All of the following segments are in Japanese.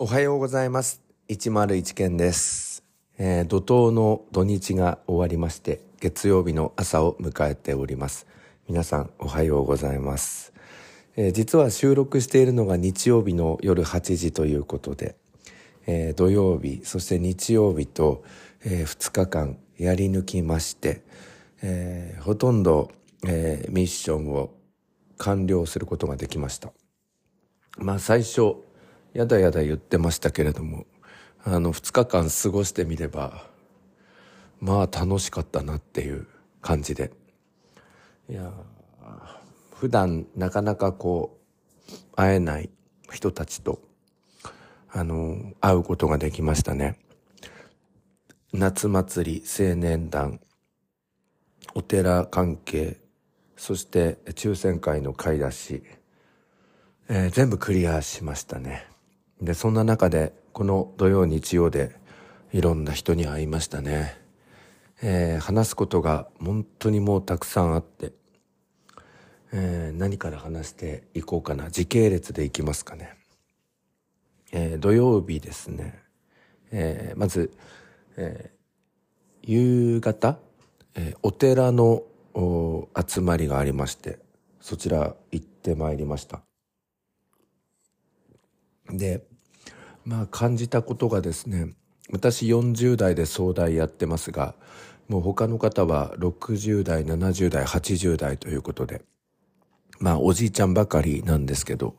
おはようございます。101件です。えー怒涛の土日が終わりまして、月曜日の朝を迎えております。皆さんおはようございます。えー実は収録しているのが日曜日の夜8時ということで、えー土曜日、そして日曜日と、え2日間やり抜きまして、えーほとんど、えーミッションを完了することができました。まあ最初、やだやだ言ってましたけれども、あの、2日間過ごしてみれば、まあ楽しかったなっていう感じで。いや普段なかなかこう、会えない人たちと、あの、会うことができましたね。夏祭り、青年団、お寺関係、そして抽選会の買い出し、えー全部クリアしましたね。で、そんな中で、この土曜日曜で、いろんな人に会いましたね。えー話すことが本当にもうたくさんあって、えー何から話していこうかな。時系列でいきますかね。えー土曜日ですね。えーまず、えー夕方、えーお寺のお集まりがありまして、そちら行ってまいりました。で、まあ感じたことがですね、私40代で総代やってますが、もう他の方は60代、70代、80代ということで、まあおじいちゃんばかりなんですけど、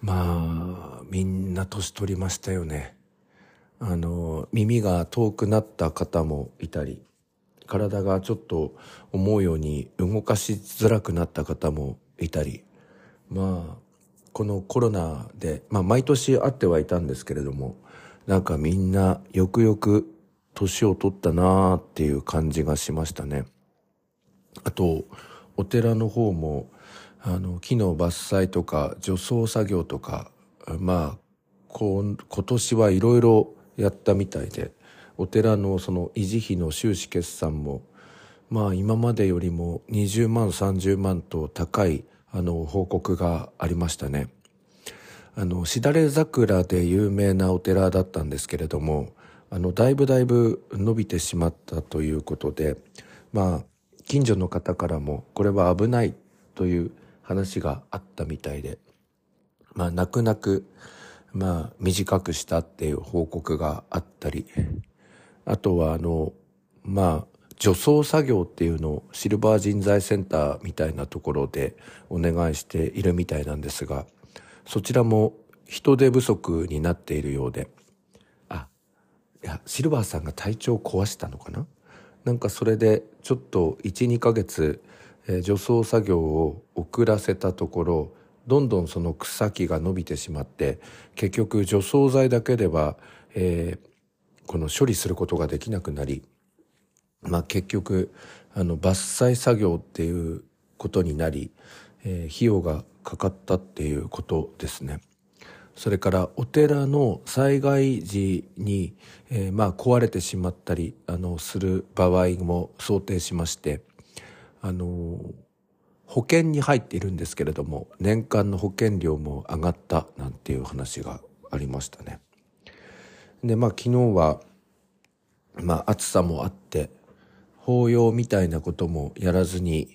まあみんな年取りましたよね。あの、耳が遠くなった方もいたり、体がちょっと思うように動かしづらくなった方もいたり、まあ、このコロナで、まあ毎年会ってはいたんですけれども、なんかみんなよくよく年を取ったなーっていう感じがしましたね。あと、お寺の方も、あの、木の伐採とか除草作業とか、まあ、こう今年はいろいろやったみたいで、お寺のその維持費の収支決算も、まあ今までよりも20万、30万と高い、あの、報告がありましたね。あの、しだれ桜で有名なお寺だったんですけれども、あの、だいぶだいぶ伸びてしまったということで、まあ、近所の方からも、これは危ないという話があったみたいで、まあ、泣く泣く、まあ、短くしたっていう報告があったり、あとは、あの、まあ、除草作業っていうのをシルバー人材センターみたいなところでお願いしているみたいなんですが、そちらも人手不足になっているようで、あ、いや、シルバーさんが体調を壊したのかな？なんかそれでちょっと1、2ヶ月、えー除草作業を遅らせたところ、どんどんその草木が伸びてしまって、結局除草剤だけでは、えーこの処理することができなくなり、まあ結局、あの、伐採作業っていうことになり、えー費用がかかったっていうことですね。それからお寺の災害時に、えーまあ壊れてしまったり、あの、する場合も想定しまして、あの、保険に入っているんですけれども、年間の保険料も上がったなんていう話がありましたね。で、まあ昨日は、まあ暑さもあって、法要みたいなこともやらずに、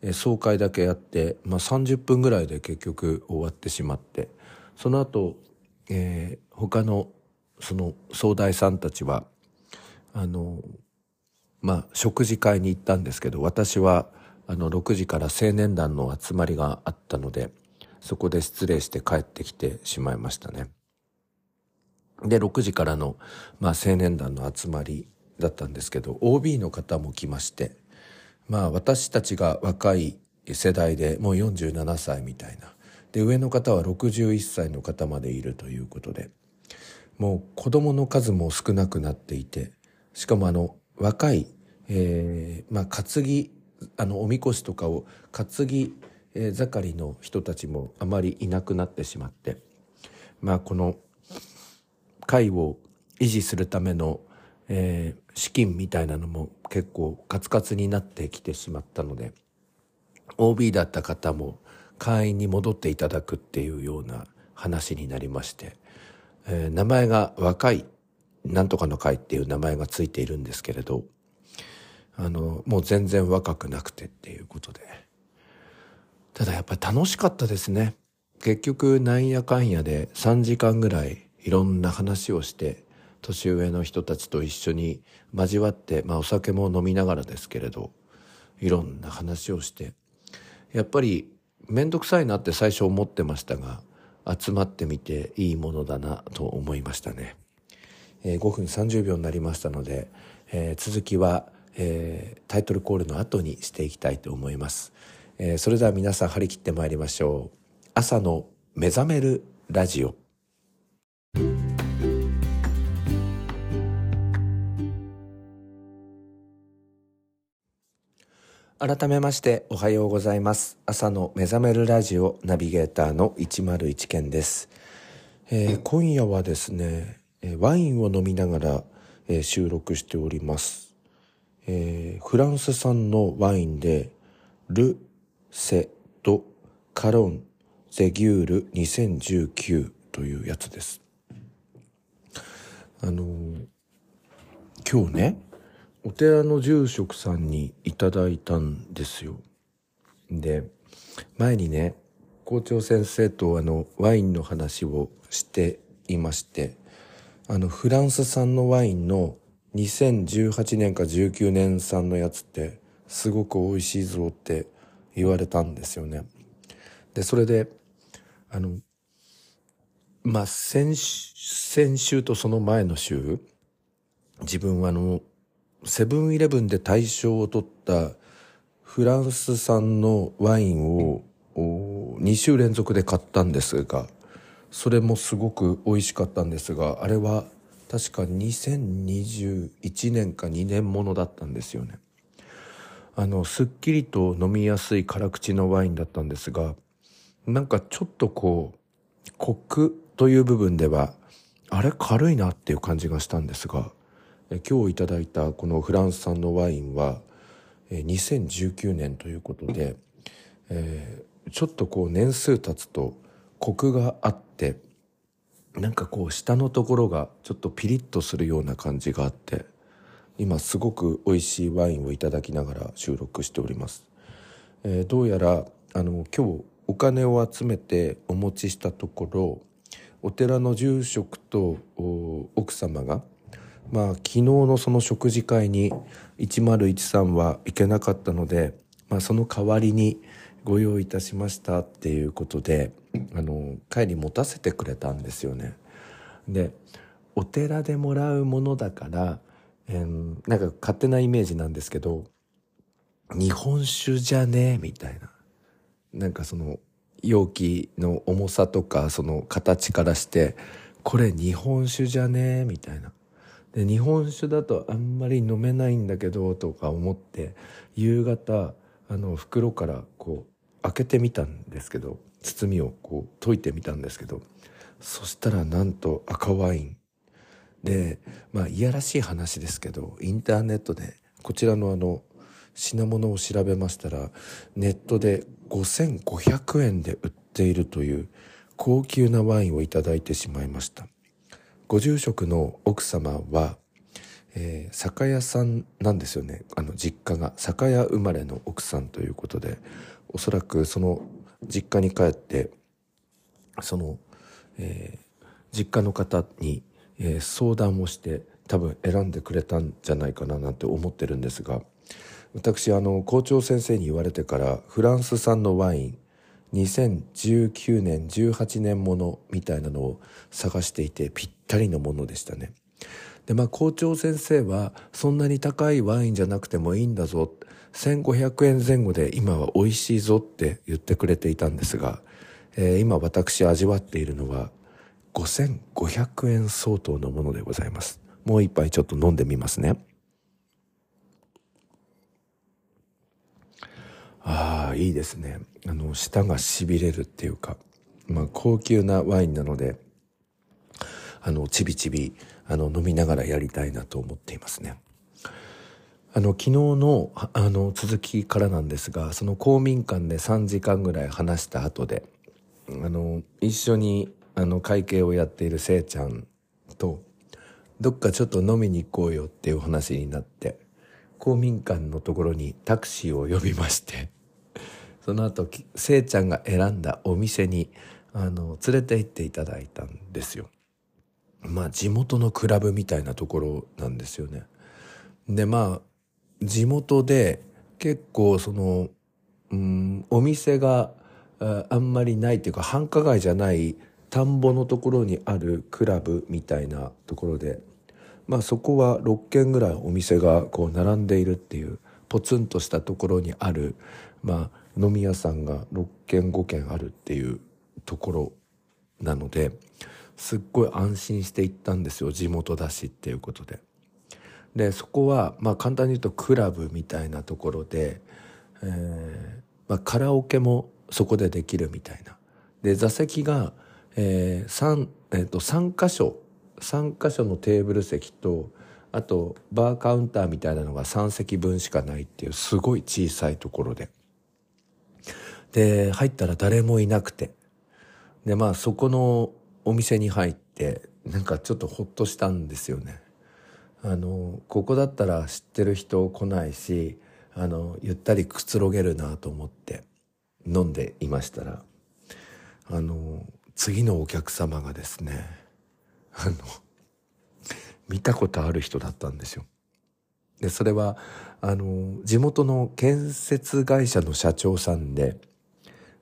え総会だけやって、まあ30分ぐらいで結局終わってしまって、その後、えー他のその総大さんたちは、あの、まあ食事会に行ったんですけど、私はあの6時から青年団の集まりがあったので、そこで失礼して帰ってきてしまいましたね。で、6時からの、まあ、青年団の集まりだったんですけど、OB の方も来まして、まあ、私たちが若い世代でもう47歳みたいな。で、上の方は61歳の方までいるということで、もう子供の数も少なくなっていて、しかもあの、若い、えーまあ、担ぎ、あの、おみこしとかを担ぎ、えー盛りの人たちもあまりいなくなってしまって、まあ、この、会を維持するための、えー資金みたいなのも結構カツカツになってきてしまったので OB だった方も会員に戻っていただくっていうような話になりまして、えー、名前が若い、なんとかの会っていう名前がついているんですけれど、あの、もう全然若くなくてっていうことで。ただやっぱり楽しかったですね。結局なんやかんやで3時間ぐらいいろんな話をして、年上の人たちと一緒に交わって、まあお酒も飲みながらですけれど、いろんな話をして、やっぱり面倒くさいなって最初思ってましたが、集まってみていいものだなと思いましたね。えー、5分30秒になりましたので、えー、続きは、えー、タイトルコールの後にしていきたいと思います。えー、それでは皆さん張り切ってまいりましょう。朝の目覚めるラジオ。改めましておはようございます。朝の目覚めるラジオナビゲーターの101件です。えー、今夜はですね、ワインを飲みながら、え、収録しております、えー、フランス産のワインで、ル・セ・ド・カロン・ゼギュール2019というやつです。あの今日ね、お寺の住職さんにいただいたんですよ。で、前にね、校長先生とあの、ワインの話をしていまして、あの、フランス産のワインの2018年か19年産のやつって、すごく美味しいぞって言われたんですよね。で、それで、あの、まあ、先、先週とその前の週、自分はあの、セブンイレブンで大賞を取ったフランス産のワインを2週連続で買ったんですが、それもすごく美味しかったんですが、あれは確か2021年か2年ものだったんですよね。あの、すっきりと飲みやすい辛口のワインだったんですが、なんかちょっとこう、コクという部分では、あれ軽いなっていう感じがしたんですが、今日いただいたこのフランス産のワインは2019年ということで、えー、ちょっとこう年数経つとコクがあってなんかこう下のところがちょっとピリッとするような感じがあって今すごく美味しいワインをいただきながら収録しております、えー、どうやらあの今日お金を集めてお持ちしたところお寺の住職と奥様がまあ昨日のその食事会に1013は行けなかったので、まあその代わりにご用意いたしましたっていうことで、あの、帰り持たせてくれたんですよね。で、お寺でもらうものだから、えー、なんか勝手なイメージなんですけど、日本酒じゃね？えみたいな。なんかその容器の重さとかその形からして、これ日本酒じゃね？えみたいな。で日本酒だとあんまり飲めないんだけどとか思って夕方あの袋からこう開けてみたんですけど包みをこう解いてみたんですけどそしたらなんと赤ワイン。でまあいやらしい話ですけどインターネットでこちらのあの品物を調べましたらネットで5500円で売っているという高級なワインをいただいてしまいました。ご住職の奥様は、えー、酒屋さんなんですよね。あの、実家が。酒屋生まれの奥さんということで、おそらくその実家に帰って、その、えー、実家の方に、えー、相談をして多分選んでくれたんじゃないかななんて思ってるんですが、私、あの、校長先生に言われてから、フランス産のワイン、2019年18年ものみたいなのを探していてぴったりのものでしたね。でまあ校長先生はそんなに高いワインじゃなくてもいいんだぞ1500円前後で今は美味しいぞって言ってくれていたんですが、えー、今私味わっているのは5500円相当のものでございます。もう一杯ちょっと飲んでみますね。ああ、いいですね。あの、舌が痺れるっていうか、まあ、高級なワインなので、あの、ちびちび、あの、飲みながらやりたいなと思っていますね。あの、昨日の、あの、続きからなんですが、その公民館で3時間ぐらい話した後で、あの、一緒に、あの会計をやっているせいちゃんとどっかちょっと飲みに行こうよっていう話になって公民館のところにタクシーを呼びましてその後せいちゃんが選んだお店にあの連れて行っていただいたんですよ。まあ地元のクラブみたいなところなんですよね。でまあ地元で結構そのうんお店があんまりないっていうか繁華街じゃない田んぼのところにあるクラブみたいなところでまあそこは6軒ぐらいお店がこう並んでいるっていうポツンとしたところにあるまあ飲み屋さんが6軒5軒あるっていうところなのですっごい安心して行ったんですよ地元だしっていうことで。でそこはまあ簡単に言うとクラブみたいなところで、えーまあ、カラオケもそこでできるみたいな。で座席が、えー 3, えー、と3箇所3箇所のテーブル席とあとバーカウンターみたいなのが3席分しかないっていうすごい小さいところで。で入ったら誰もいなくてでまあそこのお店に入ってなんかちょっとほっとしたんですよね。あのここだったら知ってる人来ないしあのゆったりくつろげるなと思って飲んでいましたらあの次のお客様がですねあの見たことある人だったんですよ。でそれはあの地元の建設会社の社長さんで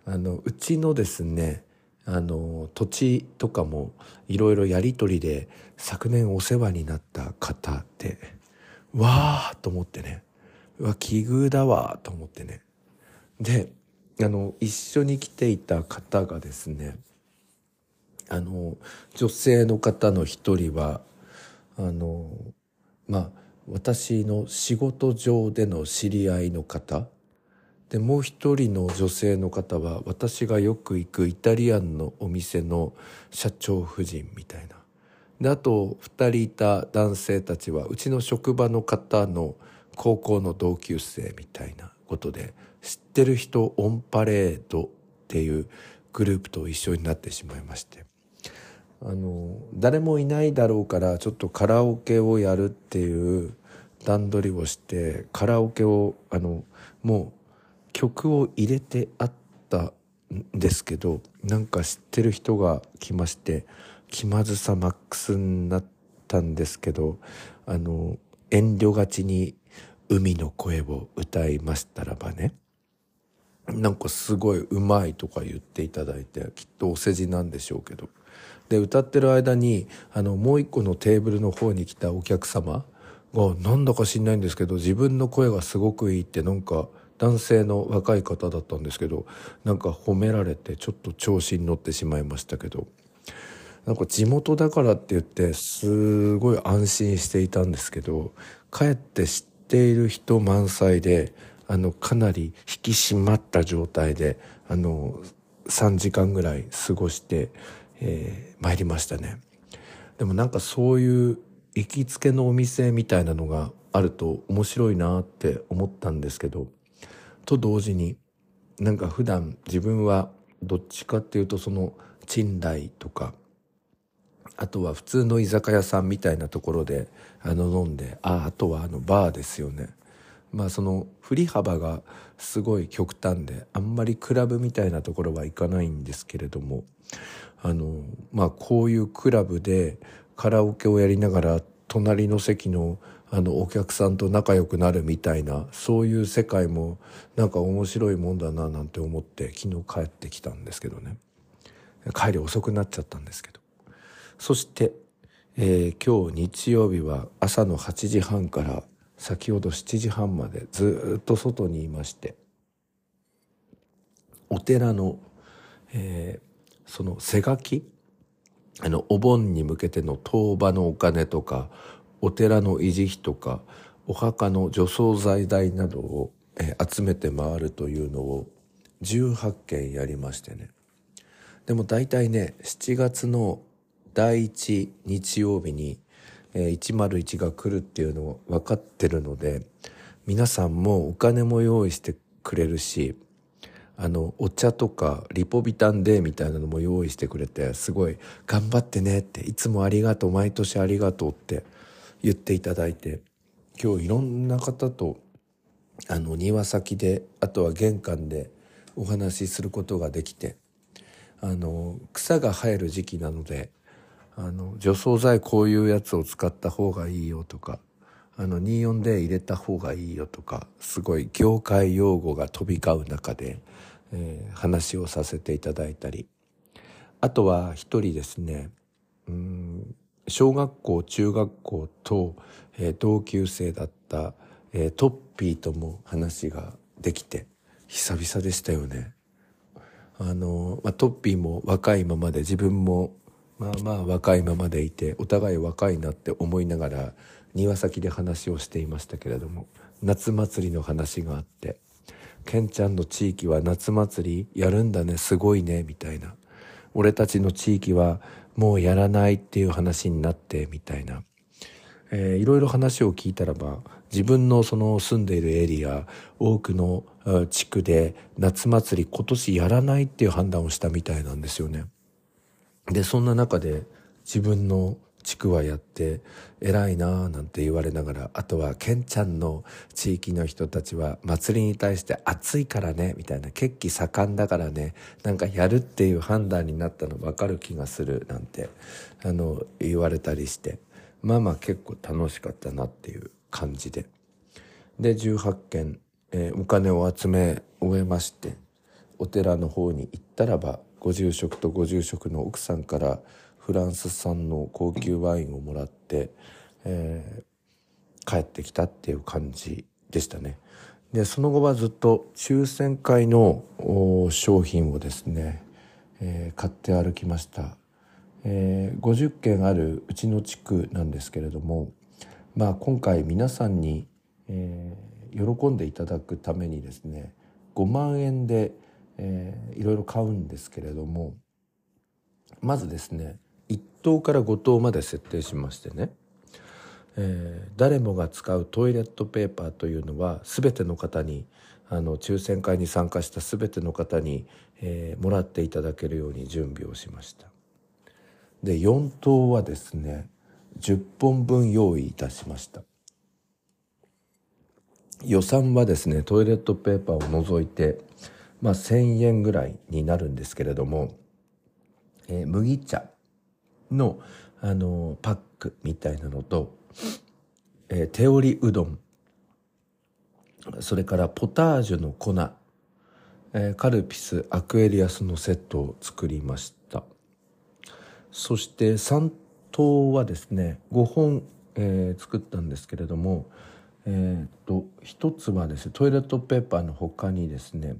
あのうちのですねあの土地とかもいろいろやり取りで昨年お世話になった方でわーと思ってね。うわ奇遇だわと思ってね。であの一緒に来ていた方がですねあの女性の方の一人はあのまあ私の仕事上での知り合いの方でもう一人の女性の方は私がよく行くイタリアンのお店の社長夫人みたいな。であと2人いた男性たちはうちの職場の方の高校の同級生みたいなことで知ってる人オンパレードっていうグループと一緒になってしまいまして。あの誰もいないだろうからちょっとカラオケをやるっていう段取りをしてカラオケをあのもう曲を入れてあったんですけどなんか知ってる人が来まして気まずさマックスになったんですけどあの遠慮がちに海の声を歌いましたらばねなんかすごいうまいとか言っていただいてきっとお世辞なんでしょうけど。で歌ってる間にあのもう一個のテーブルの方に来たお客様がなんだか知んないんですけど自分の声がすごくいいってなんか男性の若い方だったんですけどなんか褒められてちょっと調子に乗ってしまいましたけどなんか地元だからって言ってすごい安心していたんですけどかえって知っている人満載であのかなり引き締まった状態であの3時間ぐらい過ごして、えー、参りましたね。でもなんかそういう行きつけのお店みたいなのがあると面白いなって思ったんですけどと同時になんか普段自分はどっちかっていうとその賃来とかあとは普通の居酒屋さんみたいなところであの飲んでああとはあのバーですよね。まあその振り幅がすごい極端であんまりクラブみたいなところは行かないんですけれどもあのまあこういうクラブでカラオケをやりながら隣の席のあのお客さんと仲良くなるみたいなそういう世界もなんか面白いもんだななんて思って昨日帰ってきたんですけどね。帰り遅くなっちゃったんですけど。そして、えー、今日日曜日は朝の8時半から先ほど7時半までずっと外にいましてお寺の、えー、その背書き？あのお盆に向けての当場のお金とかお寺の維持費とかお墓の除草剤代などを、え集めて回るというのを18件やりましてね。でも大体ね7月の第1日曜日に、え101が来るっていうのを分かってるので皆さんもお金も用意してくれるしあのお茶とかリポビタンデーみたいなのも用意してくれてすごい「頑張ってね」って「いつもありがとう毎年ありがとう」って言っていただいて今日いろんな方とあの庭先であとは玄関でお話しすることができてあの草が生える時期なのであの除草剤こういうやつを使った方がいいよとかあの24で入れた方がいいよとかすごい業界用語が飛び交う中で、えー、話をさせていただいたり。あとは一人ですね。うん小学校中学校と、えー、同級生だった、えー、トッピーとも話ができて久々でしたよね。あの、まあ、トッピーも若いままで自分もまあまあ若いままでいてお互い若いなって思いながら庭先で話をしていましたけれども夏祭りの話があって「ケンちゃんの地域は夏祭りやるんだねすごいね」みたいな「俺たちの地域はもうやらないっていう話になって」みたいな、えー、いろいろ話を聞いたらば自分のその住んでいるエリア多くの地区で夏祭り今年やらないっていう判断をしたみたいなんですよね。でそんな中で自分の地区はやって偉いなーなんて言われながらあとはケンちゃんの地域の人たちは祭りに対して暑いからねみたいな血気盛んだからねなんかやるっていう判断になったの分かる気がするなんてあの言われたりしてまあまあ結構楽しかったなっていう感じで。で18件、えー、お金を集め終えましてお寺の方に行ったらばご住職とご住職の奥さんからフランス産の高級ワインをもらって、えー、帰ってきたっていう感じでしたね。でその後はずっと抽選会の商品をですね、えー、買って歩きました、えー、50軒あるうちの地区なんですけれどもまあ今回皆さんに、えー、喜んでいただくためにですね5万円で、えー、いろいろ買うんですけれどもまずですね1等から5等まで設定しましてね、えー、誰もが使うトイレットペーパーというのは全ての方にあの抽選会に参加した全ての方に、えー、もらっていただけるように準備をしました。で4等はですね10本分用意いたしました。予算はですねトイレットペーパーを除いて、まあ、1,000円ぐらいになるんですけれども、えー、麦茶。のあのパックみたいなのと、えー、手織りうどん。それからポタージュの粉、えー、カルピスアクエリアスのセットを作りました。そして3等はですね5本、えー、作ったんですけれどもえー、っと一つはですねトイレットペーパーの他にですね、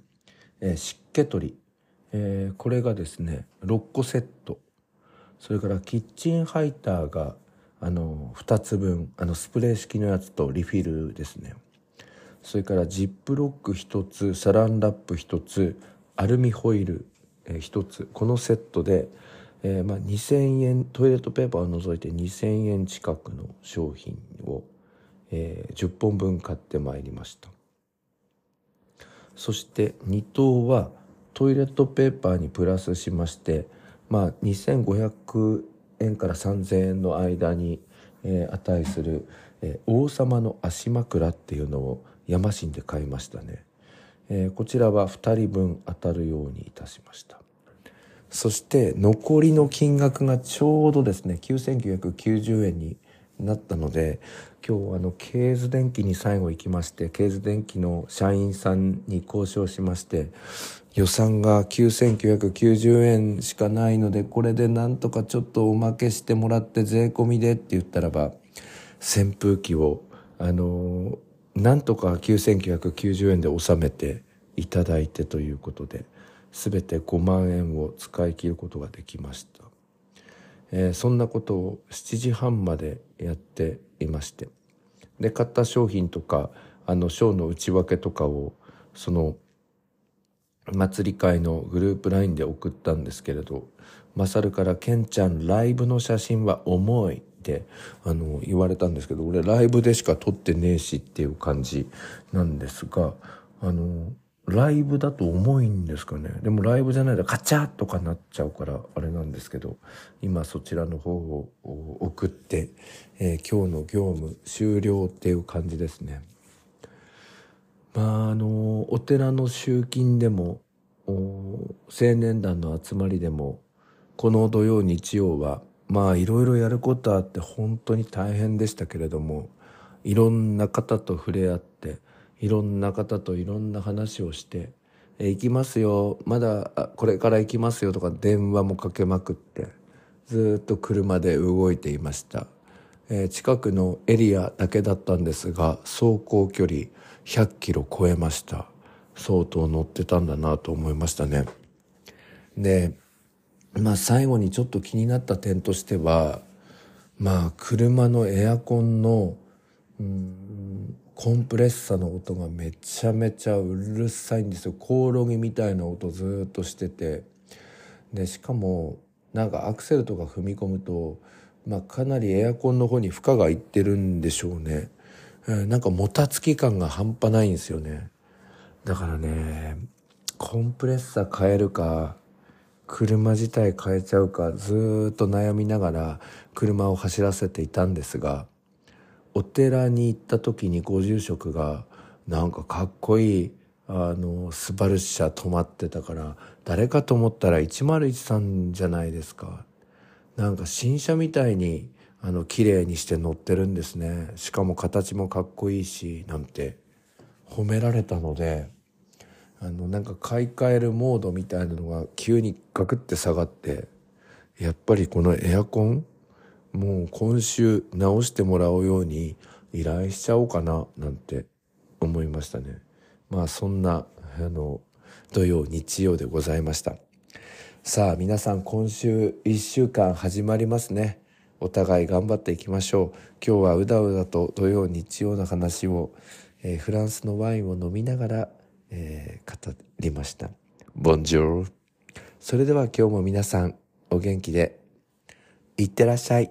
えー、湿気取り、えー、これがですね6個セット。それからキッチンハイターがあの2つ分あのスプレー式のやつとリフィルですね。それからジップロック1つサランラップ1つアルミホイル、1つ。このセットで、えーまあ、2,000円トイレットペーパーを除いて2,000円近くの商品をえー、10本分買ってまいりました。そして2等はトイレットペーパーにプラスしましてまあ2500円から3000円の間に、えー、値する、えー、王様の足枕っていうのを山新で買いましたね、えー、こちらは2人分当たるようにいたしました。そして残りの金額がちょうどですね9990円になったので今日あのケーズ電機に最後行きましてケーズ電機の社員さんに交渉しまして予算が9990円しかないのでこれでなんとかちょっとおまけしてもらって税込みでって言ったらば扇風機をあのなんとか9990円で収めていただいてということで全て5万円を使い切ることができました。えー、そんなことを7時半までやっていまして。で買った商品とかあのショーの内訳とかをその祭り会のグループ LINE で送ったんですけれどマサルから「ケンちゃんライブの写真は重い」ってあの言われたんですけど俺ライブでしか撮ってねえしっていう感じなんですがあのライブだと重いんですかね。でもライブじゃないとカチャッとかなっちゃうからあれなんですけど、今そちらの方を送って、えー、今日の業務終了っていう感じですね。まああの、お寺の集金でも、青年団の集まりでも、この土曜日曜は、まあいろいろやることあって本当に大変でしたけれども、いろんな方と触れ合って、いろんな方といろんな話をして、え行きますよ、まだこれから行きますよとか電話もかけまくって、ずっと車で動いていました。えー、近くのエリアだけだったんですが、走行距離100キロ超えました。相当乗ってたんだなと思いましたね。で、まあ最後にちょっと気になった点としては、まあ車のエアコンの、うんコンプレッサの音がめちゃめちゃうるさいんですよコオロギみたいな音ずっとしててでしかもなんかアクセルとか踏み込むと、まあ、かなりエアコンの方に負荷がいってるんでしょうね、なんかもたつき感が半端ないんですよね。だからねコンプレッサー変えるか車自体変えちゃうかずっと悩みながら車を走らせていたんですがお寺に行った時にご住職がなんかかっこいいあのスバル車止まってたから誰かと思ったら101さんじゃないですか。なんか新車みたいにあの綺麗にして乗ってるんですねしかも形もかっこいいしなんて褒められたのであのなんか買い替えるモードみたいなのが急にガクって下がってやっぱりこのエアコンもう今週直してもらうように依頼しちゃおうかななんて思いましたね。まあそんな、あの、土曜、日曜でございました。さあ皆さん今週1週間始まりますね。お互い頑張っていきましょう。今日はうだうだと土曜日曜の話を、えー、フランスのワインを飲みながら、えー、語りました。ボンジョーそれでは今日も皆さんお元気でいってらっしゃい。